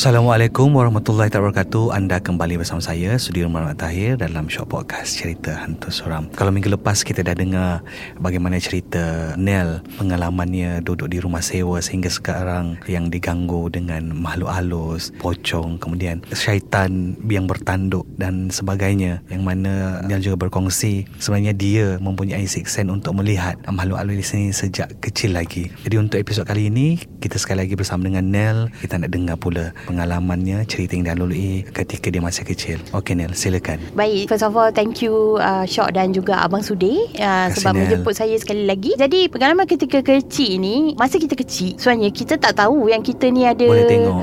Assalamualaikum warahmatullahi wabarakatuh. Anda kembali bersama saya Sudir Muhammad Tahir Dalam Short Podcast Cerita Hantu Suram Kalau minggu lepas kita dah dengar Bagaimana cerita Nell Pengalamannya duduk di rumah sewa Sehingga sekarang Yang diganggu dengan makhluk halus Pocong Kemudian syaitan yang bertanduk Dan sebagainya Yang mana Nell juga berkongsi Sebenarnya dia mempunyai six sense Untuk melihat makhluk halus di sini Sejak kecil lagi. Jadi untuk episod kali ini Kita sekali lagi bersama dengan Nell Kita nak dengar pula pengalamannya cerita yang dah lalui ketika dia masih kecil. Okey Nel, silakan. Baik, first of all thank you uh, Syok dan juga Abang Sudir uh, sebab Nel. menjemput saya sekali lagi. Jadi pengalaman ketika kecil ni, masa kita kecil, sebenarnya kita tak tahu yang kita ni ada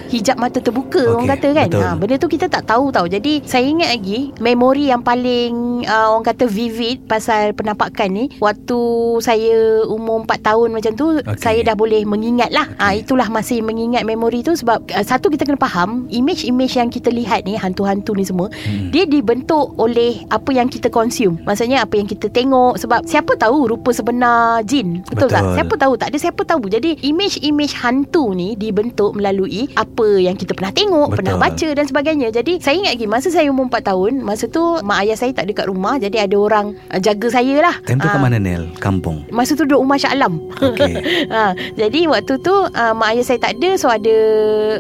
hijab mata terbuka Okey, orang kata kan. betul. Ha, benda tu kita tak tahu tau. Jadi saya ingat lagi memori yang paling uh, orang kata vivid pasal penampakan ni waktu saya umur 4 tahun macam tu Okey. saya dah boleh mengingat lah. Ah Okey. itulah masih mengingat memori tu sebab uh, satu kita kena faham image-image yang kita lihat ni hantu-hantu ni semua Hmm. dia dibentuk oleh apa yang kita consume. Maksudnya apa yang kita tengok sebab siapa tahu rupa sebenar jin. Betul, tak? Betul. Siapa tahu tak ada siapa tahu. Jadi image-image hantu ni dibentuk melalui apa yang kita pernah tengok, Betul. pernah baca dan sebagainya. Jadi saya ingat lagi masa saya umur 4 tahun, masa tu mak ayah saya tak ada kat rumah jadi ada orang uh, jaga saya lah. Time tu kat Ah, mana Nel? Kampung. Masa tu duduk rumah Shah Alam Okey. ha, Jadi waktu tu uh, Mak ayah saya tak ada So ada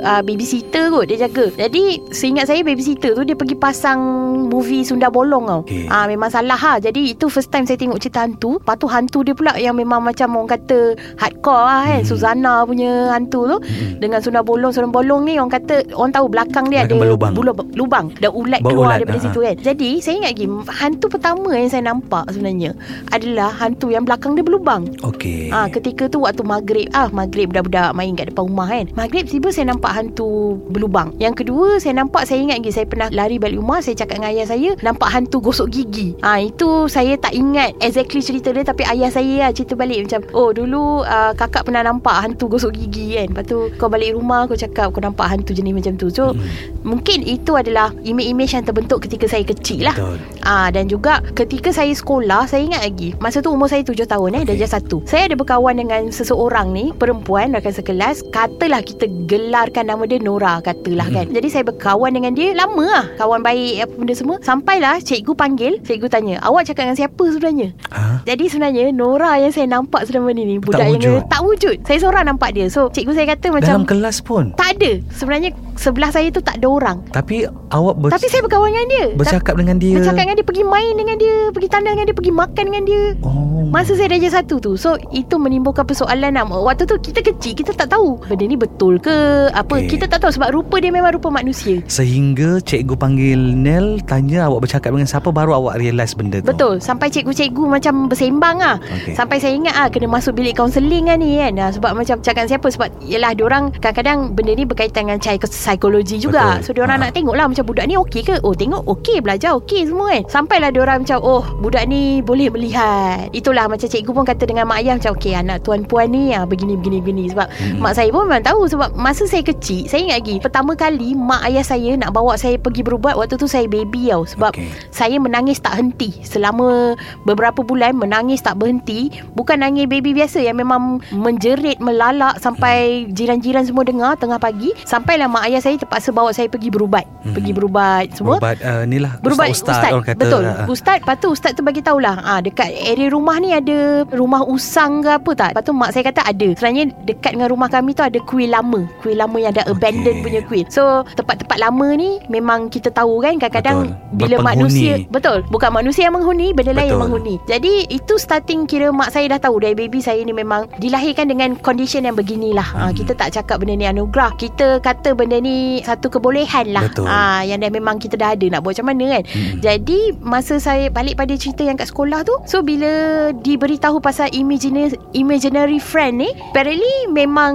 uh, Babysitter kot Dia jaga Jadi Seingat saya babysitter tu Dia pergi pasang Movie Sunda Bolong tau Okey. Ah Memang salah ha. Jadi itu first time saya tengok cerita hantu Lepas tu hantu dia pula Yang memang macam orang kata Hardcore lah kan Hmm. Suzana punya hantu tu Hmm. Dengan Sunda Bolong Sunda Bolong ni Orang kata Orang tahu belakang dia Belakang ada berlubang. bulu, lubang Dan ulat Bau keluar ulat, daripada ha, situ kan Jadi saya ingat lagi Hantu pertama yang saya nampak sebenarnya Adalah hantu yang belakang dia berlubang Okey. Ah, ketika tu waktu maghrib ah maghrib budak-budak main kat depan rumah kan. Maghrib tiba saya nampak hantu berlubang. Yang kedua saya nampak saya ingat lagi saya pernah lari balik rumah saya cakap dengan ayah saya nampak hantu gosok gigi. Ah itu saya tak ingat exactly cerita dia tapi ayah saya lah cerita balik macam oh dulu ah, kakak pernah nampak hantu gosok gigi kan. Lepas tu kau balik rumah kau cakap kau nampak hantu jenis macam tu. So Hmm. mungkin itu adalah image-image yang terbentuk ketika saya kecil lah. Betul. Ah dan juga ketika saya sekolah saya ingat lagi masa tu umur saya 7 tahun eh Okey. darjah 1. Saya ada berkawan dengan seseorang ni perempuan rakan sekelas katalah kita gelarkan nama dia Nora katalah kan. Jadi saya berkawan dengan dia lama lah kawan baik apa benda semua sampailah cikgu panggil cikgu tanya awak cakap dengan siapa sebenarnya? Ha? Jadi sebenarnya Nora yang saya nampak selama ni ni budak Tak yang wujud. tak wujud. Saya seorang nampak dia. So cikgu saya kata macam Dalam kelas pun. tak ada. Sebenarnya sebelah saya tu tak ada orang. Tapi awak ber- Tapi saya berkawan dengan dia. bercakap dengan dia. Bercakap dengan dia Pergi main dengan dia Pergi tandas dengan dia Pergi makan dengan dia Oh. Masa saya darjah satu tu So itu menimbulkan persoalan lah Waktu tu kita kecil Kita tak tahu Benda ni betul ke Apa Okey. Kita tak tahu Sebab rupa dia memang rupa manusia Sehingga cikgu panggil Nel tanya awak bercakap dengan siapa baru awak realise benda tu. Betul Sampai cikgu-cikgu macam bersembang lah Okey. Sampai saya ingat ah Kena masuk bilik kaunseling lah ni kan ah, Sebab macam cakap siapa Sebab Yelah diorang Kadang-kadang benda ni berkaitan dengan Psikologi juga Betul. So diorang Ha. nak tengok lah Macam budak ni okey ke Oh tengok okey Belajar okey semua kan Sampailah diorang macam Oh budak ni boleh melihat Itulah macam cikgu pun kata dengan mak ayah Macam okey anak tuan puan ni ah, Begini begini begini Sebab Hmm. mak saya pun memang tahu Sebab masa saya kecil Saya ingat lagi. Pertama kali Mak ayah saya nak bawa saya pergi berubat Waktu tu saya baby tau. Sebab Okey. saya menangis tak henti. Selama beberapa bulan Menangis tak berhenti. Bukan nangis baby biasa Yang memang menjerit Melalak Sampai jiran-jiran semua dengar Tengah pagi. Sampailah mak ayah saya Terpaksa bawa saya pergi berubat. Pergi berubat semua. Berubat uh, ni lah Berubat ustaz, ustaz, orang kata Betul. ah. Ustaz Lepas tu ustaz tu bagi tahulah. Ah, Dekat area rumah ni ada Rumah usang ke apa tak? Lepas tu mak saya kata ada. Sebenarnya dekat dengan rumah kami tu Ada kuil lama. Kuil lama yang ada Okey. Abandon punya kuil So tempat-tempat lama ni Memang kita tahu kan Kadang-kadang Betul. Bila Berpenghuni. manusia Betul Bukan manusia yang menghuni Benda lain yang Betul. menghuni Jadi itu starting kira Mak saya dah tahu Dari baby saya ni memang Dilahirkan dengan condition yang beginilah ah, Kita tak cakap benda ni anugerah Kita kata benda ni Satu kebolehan lah Betul. ah, Yang dah memang kita dah ada Nak buat macam mana kan Mm-mm. jadi masa saya balik pada cerita yang kat sekolah tu So bila diberitahu pasal imaginary, imaginary friend ni Apparently memang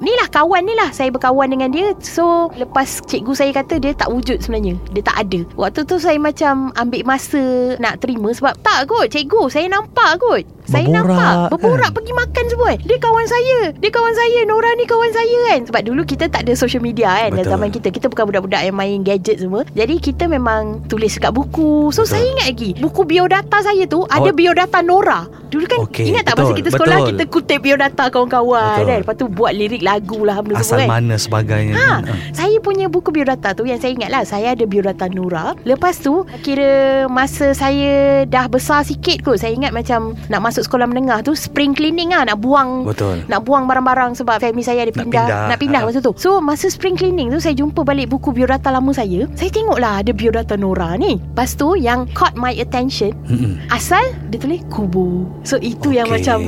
Ni lah kawan ni lah Saya berkawan dengan dia So lepas cikgu saya kata dia tak wujud sebenarnya. Dia tak ada. Waktu tu saya macam ambil masa nak terima Sebab tak kot cikgu. Saya nampak kot saya Berborak, nampak Berborak kan? pergi makan semua kan Dia kawan saya Dia kawan saya Nora ni kawan saya kan Sebab dulu kita tak ada social media kan Dalam Betul. zaman kita Kita bukan budak-budak yang main gadget semua Jadi kita memang tulis kat buku So Betul. saya ingat lagi Buku biodata saya tu Ada Awak- biodata Nora Dulu kan Okey, Ingat tak masa betul, kita sekolah betul. Kita kutip biodata kawan-kawan Betul. kan Lepas tu buat lirik lagu lah Benda Asal semua kan mana sebagainya Ha, Ah. saya punya buku biodata tu yang saya ingat lah saya ada biodata Nura. Lepas tu kira masa saya dah besar sikit kot saya ingat macam nak masuk sekolah menengah tu spring cleaning lah nak buang Betul nak buang barang-barang sebab family saya ada Nak pindah pindah. nak pindah Ha. masa tu. So masa spring cleaning tu saya jumpa balik buku biodata lama saya. Saya tengoklah ada biodata Nora ni. Lepas tu yang caught my attention Mm-mm. asal dia tulis kubu. So itu yang Okey. macam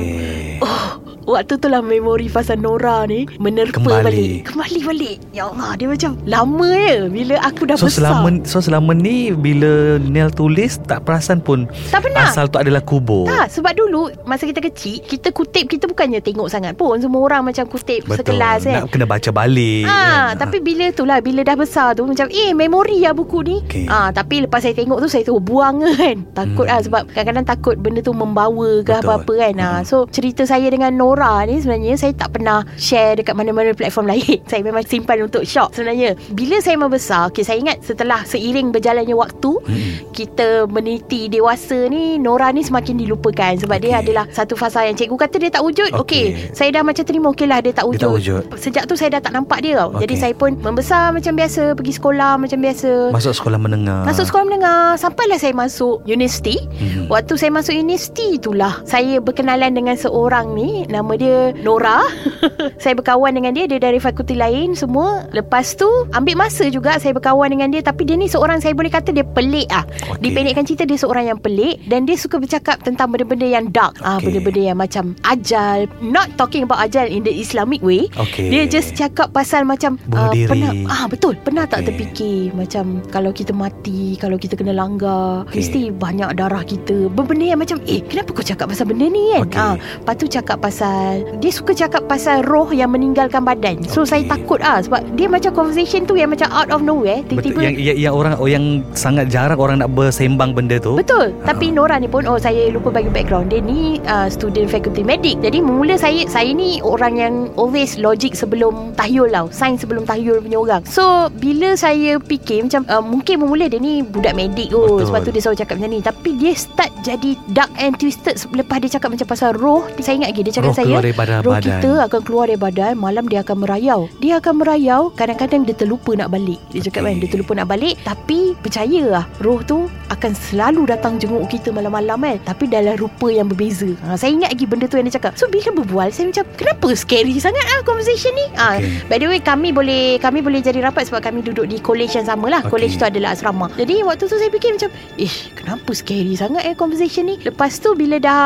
oh Waktu tu lah memori pasal Nora ni Menerpa Kembali. balik Kembali balik Ya Allah Dia macam Lama je Bila aku dah So besar selama so selama ni bila Nel tulis tak perasan pun Tak pernah asal tu adalah kubur. Tak sebab dulu Masa kita kecil Kita kutip Kita bukannya tengok sangat pun Semua orang macam kutip Betul. Sekelas kan Nak kena baca balik. Ah, kan? tapi bila tu lah Bila dah besar tu Macam eh memori lah buku ni Okey. ah, Tapi lepas saya tengok tu Saya tu buang kan Takut Hmm. lah Sebab kadang-kadang takut Benda tu membawa ke Betul. apa-apa kan ah, Hmm. So cerita saya dengan Nora ni Sebenarnya saya tak pernah Share dekat mana-mana platform lain Saya memang simpan untuk shock Sebenarnya Bila saya membesar okay, Saya ingat setelah Seiring berjalannya waktu Mm-mm. kita meniti dewasa ni Nora ni semakin dilupakan sebab okay. dia adalah satu fasa yang cikgu kata dia tak wujud okey okay. saya dah macam terima okey lah dia tak Dia wujud. tak wujud. sejak tu saya dah tak nampak dia tau jadi saya pun membesar macam biasa pergi sekolah macam biasa Masuk sekolah menengah. Masuk sekolah menengah Sampailah saya masuk universiti Mhm. Waktu saya masuk universiti itulah Saya berkenalan dengan seorang ni Nama dia Nora Saya berkawan dengan dia Dia dari fakulti lain semua Lepas tu Ambil masa juga Saya berkawan dengan dia Tapi dia ni seorang Saya boleh kata dia pelik ah. Okey. Dipendekkan cerita Dia seorang yang pelik Dan dia suka bercakap Tentang benda-benda yang dark ah, Okey. Benda-benda yang macam Ajal Not talking about ajal In the Islamic way Okey. Dia just cakap pasal macam Bunuh diri. Pernah ah, Betul Pernah tak Okey. terfikir Macam Kalau kita mati Kalau kita kena langgar Okey. Mesti banyak darah kita Benda yang macam Eh kenapa kau cakap pasal benda ni kan Okey. ah, Lepas tu cakap pasal Dia suka cakap pasal roh Yang meninggalkan badan So Okey. saya takut ah Sebab dia macam conversation tu Yang macam out of nowhere Betul. Tiba-tiba Yang, yang, yang orang oh, yang sangat jarang orang nak bersembang benda tu. Betul Ha. Tapi Nora ni pun Oh saya lupa bagi background Dia ni uh, Student faculty medik Jadi mula saya Saya ni orang yang Always logic sebelum Tahyul tau Sains sebelum tahyul punya orang So Bila saya fikir Macam uh, Mungkin bermula dia ni Budak medik kot Betul. Sebab tu dia selalu cakap macam ni Tapi dia start jadi Dark and twisted Lepas dia cakap macam pasal roh Saya ingat lagi Dia cakap Roh saya keluar daripada Roh badan. kita akan keluar dari badan Malam dia akan merayau. Dia akan merayau Kadang-kadang dia terlupa nak balik. Dia cakap Okey. kan Dia terlupa nak balik Tapi percaya lah Roh tu akan selalu datang jenguk kita malam-malam kan. Tapi dalam rupa yang berbeza. Ha, Saya ingat lagi benda tu yang dia cakap. So bila berbual Saya macam Kenapa scary sangat ah conversation ni? Ha, Okey. By the way kami boleh Kami boleh jadi rapat Sebab kami duduk di college yang sama lah. Okey. College tu adalah asrama. Jadi waktu tu saya fikir macam Ish kenapa scary sangat eh conversation ni? Lepas tu bila dah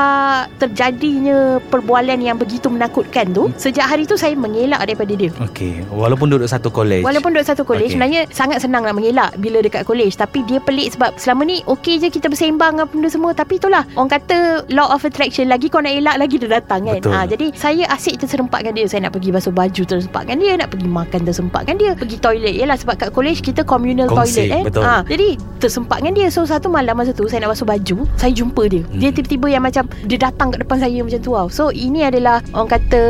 Terjadinya perbualan yang begitu menakutkan tu Sejak hari tu saya mengelak daripada dia Okey. Walaupun duduk satu college. Walaupun duduk satu Okey. okay. Sebenarnya sangat senang nak mengelak Bila dekat college Tapi dia pelik sebab Selama ni okey je kita bersembang apa benda semua Tapi itulah Orang kata Law of attraction Lagi kau nak elak Lagi dia datang kan Betul. ha, Jadi saya asyik tersempatkan dia Saya nak pergi basuh baju Tersempatkan dia Nak pergi makan Tersempatkan dia Pergi toilet Yelah sebab kat college Kita communal Kongsi, toilet eh betul. ha, Jadi tersempatkan dia So satu malam masa tu Saya nak basuh baju Saya jumpa dia Hmm. Dia tiba-tiba yang macam Dia datang kat depan saya macam tu tau So ini adalah adalah orang kata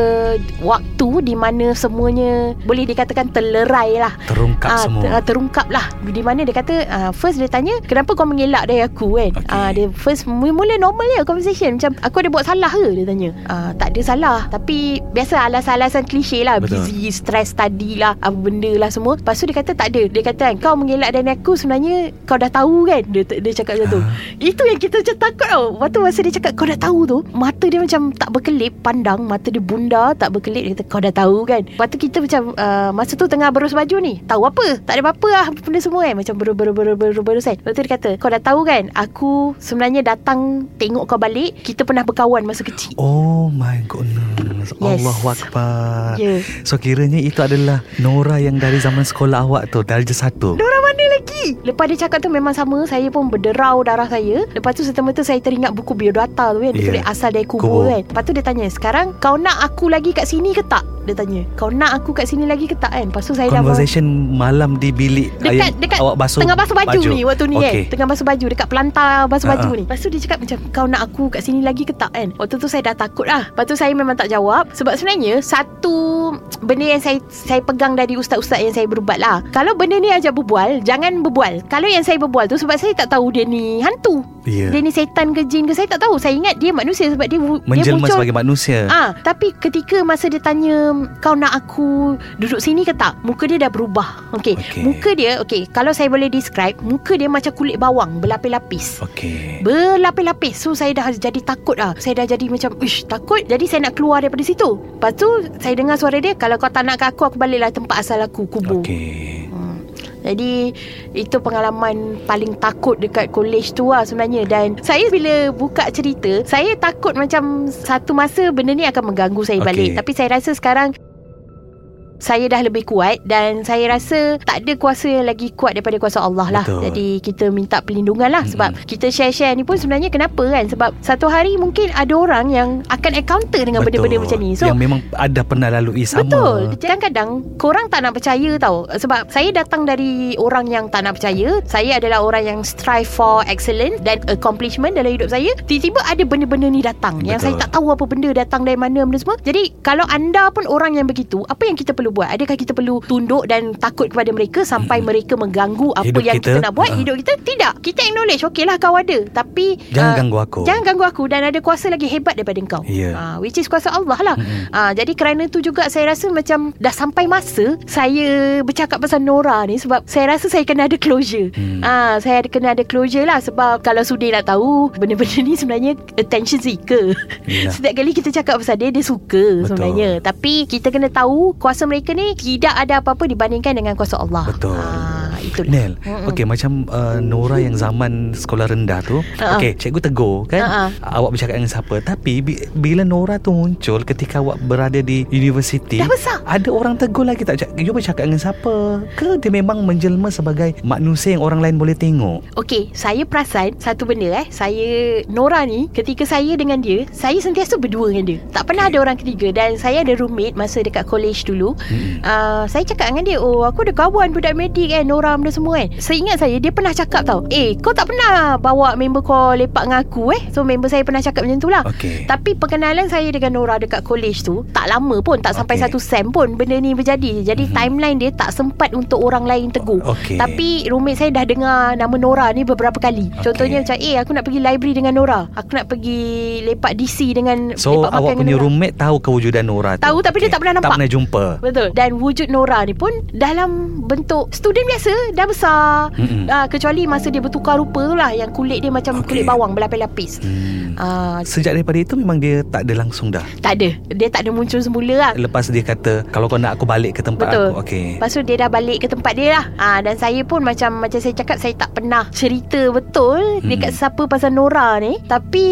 waktu di mana semuanya boleh dikatakan terlerai lah. Terungkap Ah, semua. ter- terungkap lah. Di mana dia kata ah, First dia tanya Kenapa kau mengelak dari aku kan? Okay. Ah, Dia first Mula normal je conversation. Macam aku ada buat salah ke? Dia tanya. Ah, Tak ada salah. Tapi Biasa alasan-alasan klise lah. Betul. Busy Stress tadi lah Apa benda lah semua. Lepas tu dia kata tak ada. Dia kata kan Kau mengelak dari aku Sebenarnya Kau dah tahu kan? Dia, dia cakap macam tu. Ah. Itu yang kita macam takut tau. Lepas tu masa dia cakap Kau dah tahu tu Mata dia macam Tak berkelip Pandang Mata dia bunda Tak berkelip Dia kata kau dah tahu kan Lepas tu kita macam uh, Masa tu tengah berus baju ni Tahu apa Tak ada apa-apa lah Benda semua kan Macam berus berus berus berus berus kan Lepas tu dia kata Kau dah tahu kan Aku sebenarnya datang Tengok kau balik Kita pernah berkawan masa kecil Oh my goodness. Yes. Allahu Akbar. Ya So kiranya itu adalah Nora yang dari zaman sekolah awak tu Darjah satu Diorang mana lagi Lepas dia cakap tu memang sama Saya pun berderau darah saya Lepas tu serta-merta saya teringat buku biodata tu kan Dia Ya. tulis asal dari kubur, Kubur. kan Lepas tu dia tanya Sekarang kau nak aku lagi kat sini ke tak? Dia tanya. Kau nak aku kat sini lagi ke tak kan? Lepas tu saya dah Conversation malam di bilik Dekat, yang dekat awak basuh Tengah basuh baju, ni Waktu ni okay. kan Tengah basuh baju Dekat pelantar basuh Ha, baju ha. ni. Lepas tu dia cakap macam Kau nak aku kat sini lagi ke tak kan? Waktu tu saya dah takut lah. Lepas tu saya memang tak jawab. Sebab sebenarnya Satu Benda yang saya Saya pegang dari ustaz-ustaz Yang saya berubat lah. Kalau benda ni ajak berbual Jangan berbual. Kalau yang saya berbual tu Sebab saya tak tahu Dia ni hantu Ya. Dia ni setan ke jin ke Saya tak tahu Saya ingat dia manusia Sebab dia, dia Menjelma muncul sebagai manusia Ah, tapi ketika masa dia tanya kau nak aku duduk sini ke tak? Muka dia dah berubah. Okey. Okey. Muka dia okey, kalau saya boleh describe, muka dia macam kulit bawang berlapis-lapis. Okey Berlapis-lapis So saya dah jadi takut lah Saya dah jadi macam Ish takut Jadi saya nak keluar daripada situ Lepas tu Saya dengar suara dia Kalau kau tak nak ke aku Aku baliklah tempat asal aku Kubur Okey Hmm. Jadi itu pengalaman paling takut dekat college tu lah sebenarnya Dan saya bila buka cerita Saya takut macam satu masa benda ni akan mengganggu saya Okey. balik Tapi saya rasa sekarang saya dah lebih kuat dan saya rasa tak ada kuasa yang lagi kuat daripada kuasa Allah lah. Betul. Jadi kita minta perlindungan lah sebab kita share-share ni pun sebenarnya kenapa kan? Sebab satu hari mungkin ada orang yang akan encounter dengan benda-benda macam ni. So Yang memang ada pernah lalui sama Betul Kadang-kadang Korang tak nak percaya tau Sebab saya datang dari Orang yang tak nak percaya Saya adalah orang yang Strive for excellence Dan accomplishment Dalam hidup saya Tiba-tiba ada benda-benda ni datang Yang Betul. saya tak tahu Apa benda datang dari mana Benda semua Jadi Kalau anda pun orang yang begitu Apa yang kita perlu buat Adakah kita perlu Tunduk dan takut kepada mereka Sampai mereka mengganggu Apa Hidup yang kita, kita, nak buat uh-uh. Hidup kita Tidak Kita acknowledge Okey lah kau ada Tapi Jangan ah, ganggu aku Jangan ganggu aku Dan ada kuasa lagi hebat daripada kau Ya. Ah, Which is kuasa Allah lah Mm-mm. Ah, jadi kerana tu juga saya rasa macam dah sampai masa saya bercakap pasal Nora ni sebab saya rasa saya kena ada closure. Hmm. Ah, saya ada kena ada closure lah sebab kalau Sudi nak tahu benda-benda ni sebenarnya attention seeker. Yelah. Setiap kali kita cakap pasal dia dia suka Betul. sebenarnya. Tapi kita kena tahu kuasa mereka ni tidak ada apa-apa dibandingkan dengan kuasa Allah. Betul. Ah, itulah. Nel, Mm-mm. okey macam uh, Nora yang zaman sekolah rendah tu, Ha-ha. okey cikgu tegur kan, Ha-ha. awak bercakap dengan siapa? Tapi bi- bila Nora tu muncul ketika awak berada di universiti, Dah besar. ada orang tegur lagi tak? Cak- You bercakap dengan siapa? Ke dia memang menjelma sebagai manusia yang orang lain boleh tengok? Okey, saya perasan satu benda eh. Saya Nora ni ketika saya dengan dia, saya sentiasa berdua dengan dia. Tak pernah Okey. ada orang ketiga dan saya ada roommate masa dekat college dulu. Mm-mm. Uh, saya cakap dengan dia, "Oh, aku ada kawan budak medik kan, Nora benda semua kan." Seingat saya dia pernah cakap tau, "Eh, kau tak pernah bawa member kau lepak dengan aku eh?" So member saya pernah cakap macam tu lah. Okey. Tapi perkenalan saya dengan Nora dekat college tu tak lama pun, tak sampai Okey. satu sem pun benda ni berjadi. Jadi Mhm. timeline dia tak sempat untuk orang lain tegur. Okey. Tapi roommate saya dah dengar nama Nora ni beberapa kali. Okey. Contohnya macam, "Eh, aku nak pergi library dengan Nora. Aku nak pergi lepak DC dengan So lepak awak dengan punya Nora." roommate tahu kewujudan Nora tu? Tahu, tapi dia Okey. tak pernah nampak. Tak pernah jumpa. Betul. Dan wujud Nora ni pun dalam bentuk student biasa dah besar. Mm-mm. Uh, kecuali masa dia bertukar rupa tu lah yang kulit dia macam Okey. kulit bawang berlapis-lapis. Hmm. Uh, Sejak daripada itu memang dia tak ada langsung dah. tak ada. Dia tak ada muncul semula lah. Lepas dia kata kalau kau nak aku balik ke tempat Betul. aku. Okey. Lepas tu dia dah balik ke tempat dia lah ha, Dan saya pun macam Macam saya cakap Saya tak pernah cerita betul Hmm. Dekat siapa pasal Nora ni Tapi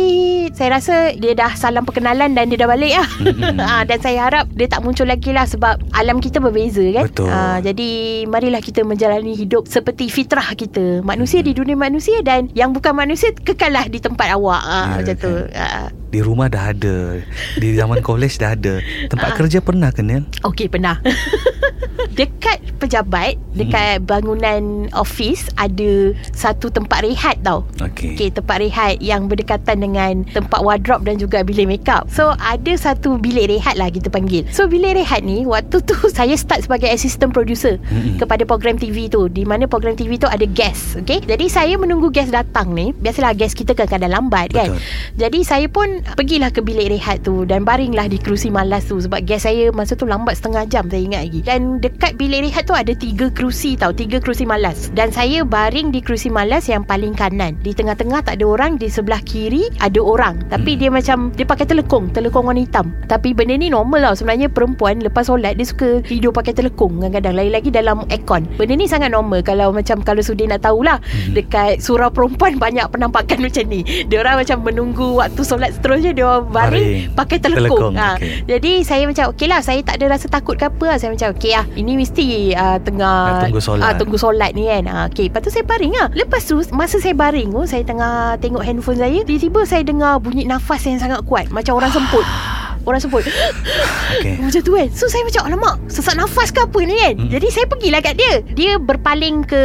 Saya rasa Dia dah salam perkenalan Dan dia dah balik lah Mm-mm. ha, Dan saya harap Dia tak muncul lagi lah Sebab alam kita berbeza kan Betul. ha, Jadi Marilah kita menjalani hidup Seperti fitrah kita Manusia di dunia manusia Dan yang bukan manusia Kekallah di tempat awak ha, Ya, Macam tu kan. ha. Di rumah dah ada Di zaman college dah ada Tempat Ah. kerja pernah ke Nel? Okey pernah Dekat pejabat Dekat bangunan office Ada satu tempat rehat tau Okey. Okay, tempat rehat yang berdekatan dengan tempat wardrobe dan juga bilik makeup. So, ada satu bilik rehat lah kita panggil. So, bilik rehat ni, waktu tu saya start sebagai assistant producer Mm-mm. kepada program TV tu. Di mana program TV tu ada guest. Okay? Jadi, saya menunggu guest datang ni. Biasalah guest kita kan kadang lambat kan. Betul. Jadi, saya pun pergilah ke bilik rehat tu dan baringlah di kerusi malas tu. Sebab guest saya masa tu lambat setengah jam saya ingat lagi. Dan dekat bilik rehat tu ada tiga kerusi tau. Tiga kerusi malas. Dan saya baring di kerusi malas yang paling kanan. Di tengah-tengah tak ada orang. Di sebelah kiri ada orang. Tapi Hmm. dia macam dia pakai telekong. Telekong warna hitam. Tapi benda ni normal tau. Sebenarnya perempuan lepas solat dia suka tidur pakai telekong kadang-kadang. Lain lagi dalam aircon. Benda ni sangat normal. Kalau macam kalau Sudin nak tahulah. Hmm. Dekat surau perempuan banyak penampakan macam ni. Dia orang macam menunggu waktu solat seterusnya. Dia orang baring, Baring. pakai telekong. Telekong, Ha. okey. Jadi saya macam okey lah. Saya tak ada rasa takut ke apa lah. Saya macam okey lah. Ini mesti uh, tengah Nak tunggu solat. Ah, tunggu solat ni kan. Ah, okey, lepas tu saya baring lah. Lepas tu masa saya baring tu saya tengah tengok handphone saya, tiba-tiba saya dengar bunyi nafas yang sangat kuat macam orang semput. Orang semput Okey. Macam tu kan. So saya macam Alamak Sesak nafas ke apa ni kan? Hmm. Jadi saya pergilah kat dia. Dia berpaling ke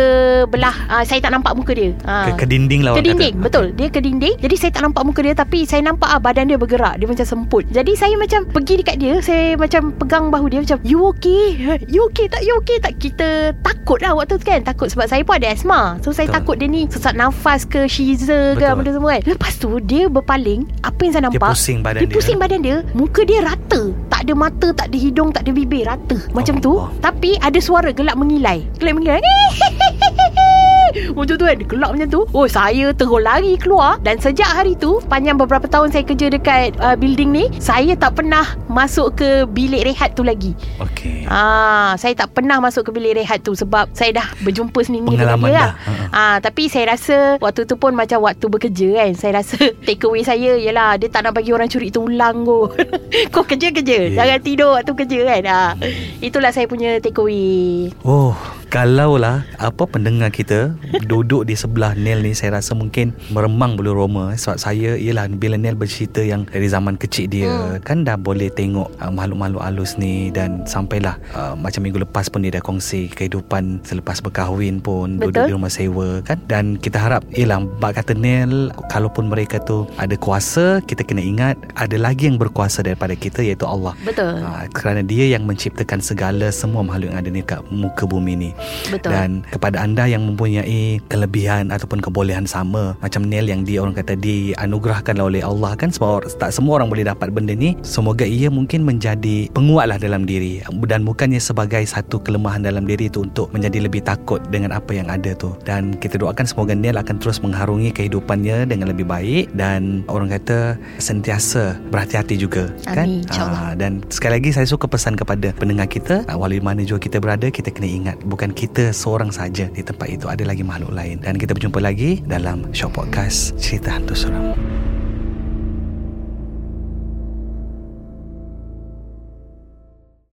Belah uh, Saya tak nampak muka dia. Ah. Ke, ke dinding lah Ke dinding kata. Betul. Dia ke dinding. Jadi saya tak nampak muka dia Tapi saya nampak ah, Badan dia bergerak. Dia macam semput. Jadi saya macam Pergi dekat dia Saya macam pegang bahu dia Macam You okay? You okay tak? You okay tak? Kita takut lah waktu tu kan. Takut sebab saya pun ada asma So saya Betul. takut dia ni Sesak nafas ke Shiza ke Betul. Benda semua kan. Lepas tu Dia berpaling. Apa yang saya Dia nampak? pusing badan dia dia. pusing badan dia. Muka dia rata. Tak ada mata Tak ada hidung Tak ada bibir Rata. Macam tu. Allah. Tapi ada suara gelak mengilai. Gelak mengilai Macam tu kan Dia gelak macam tu Oh saya terus lari keluar Dan sejak hari tu Panjang beberapa tahun saya kerja dekat uh, building ni Saya tak pernah Masuk ke bilik rehat tu lagi Okey. Ah, saya tak pernah masuk ke bilik rehat tu sebab saya dah berjumpa sendiri Pengalaman dia dah. lah. Ha-ha. Ah, tapi saya rasa waktu tu pun macam waktu bekerja kan. Saya rasa take away saya ialah dia tak nak bagi orang curi tulang kot. Kau kerja-kerja, Yeah. jangan tidur waktu kerja kan. Ah, itulah saya punya take away. Oh, kalau lah apa pendengar kita duduk di sebelah Nel ni saya rasa mungkin meremang bulu roma sebab saya ialah bila Nel bercerita yang dari zaman kecil dia Hmm. kan dah boleh tengok uh, makhluk-makhluk halus ni dan sampailah uh, macam minggu lepas pun dia dah kongsi kehidupan selepas berkahwin pun duduk Betul. di rumah sewa kan dan kita harap ialah bak kata Nel kalaupun mereka tu ada kuasa kita kena ingat ada lagi yang berkuasa daripada kita iaitu Allah Betul. Ha, kerana dia yang menciptakan segala semua makhluk yang ada ni kat muka bumi ni. Betul. Dan kepada anda yang mempunyai kelebihan ataupun kebolehan sama macam Neil yang dia orang kata dianugerahkan oleh Allah kan semua or- tak semua orang boleh dapat benda ni. Semoga ia mungkin menjadi penguatlah dalam diri dan bukannya sebagai satu kelemahan dalam diri itu untuk menjadi lebih takut dengan apa yang ada tu. Dan kita doakan semoga Neil akan terus mengharungi kehidupannya dengan lebih baik dan orang kata sentiasa berhati-hati juga kan. Amin, insyaAllah. Ah, dan sekali lagi saya suka pesan kepada pendengar kita ah, walau di mana juga kita berada kita kena ingat bukan kita seorang saja di tempat itu ada lagi makhluk lain. Dan kita berjumpa lagi dalam Show Podcast Cerita Hantu Seram